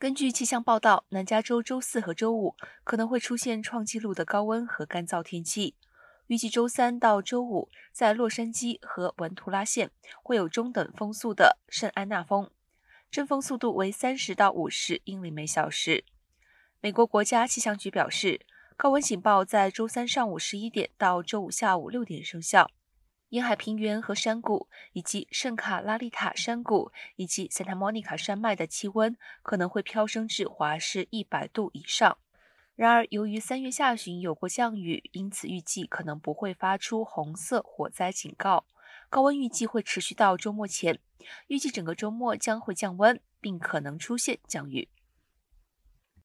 根据气象报道，南加州周四和周五可能会出现创纪录的高温和干燥天气。预计周三到周五，在洛杉矶和文图拉县会有中等风速的圣安娜风，阵风速度为三十到五十英里每小时。美国国家气象局表示，高温警报在周三上午十一点到周五下午六点生效。沿海平原和山谷，以及圣卡拉丽塔山谷以及 Santa Monica 山脉的气温可能会飙升至华氏一百度以上。然而，由于三月下旬有过降雨，因此预计可能不会发出红色火灾警告。高温预计会持续到周末前，预计整个周末将会降温，并可能出现降雨。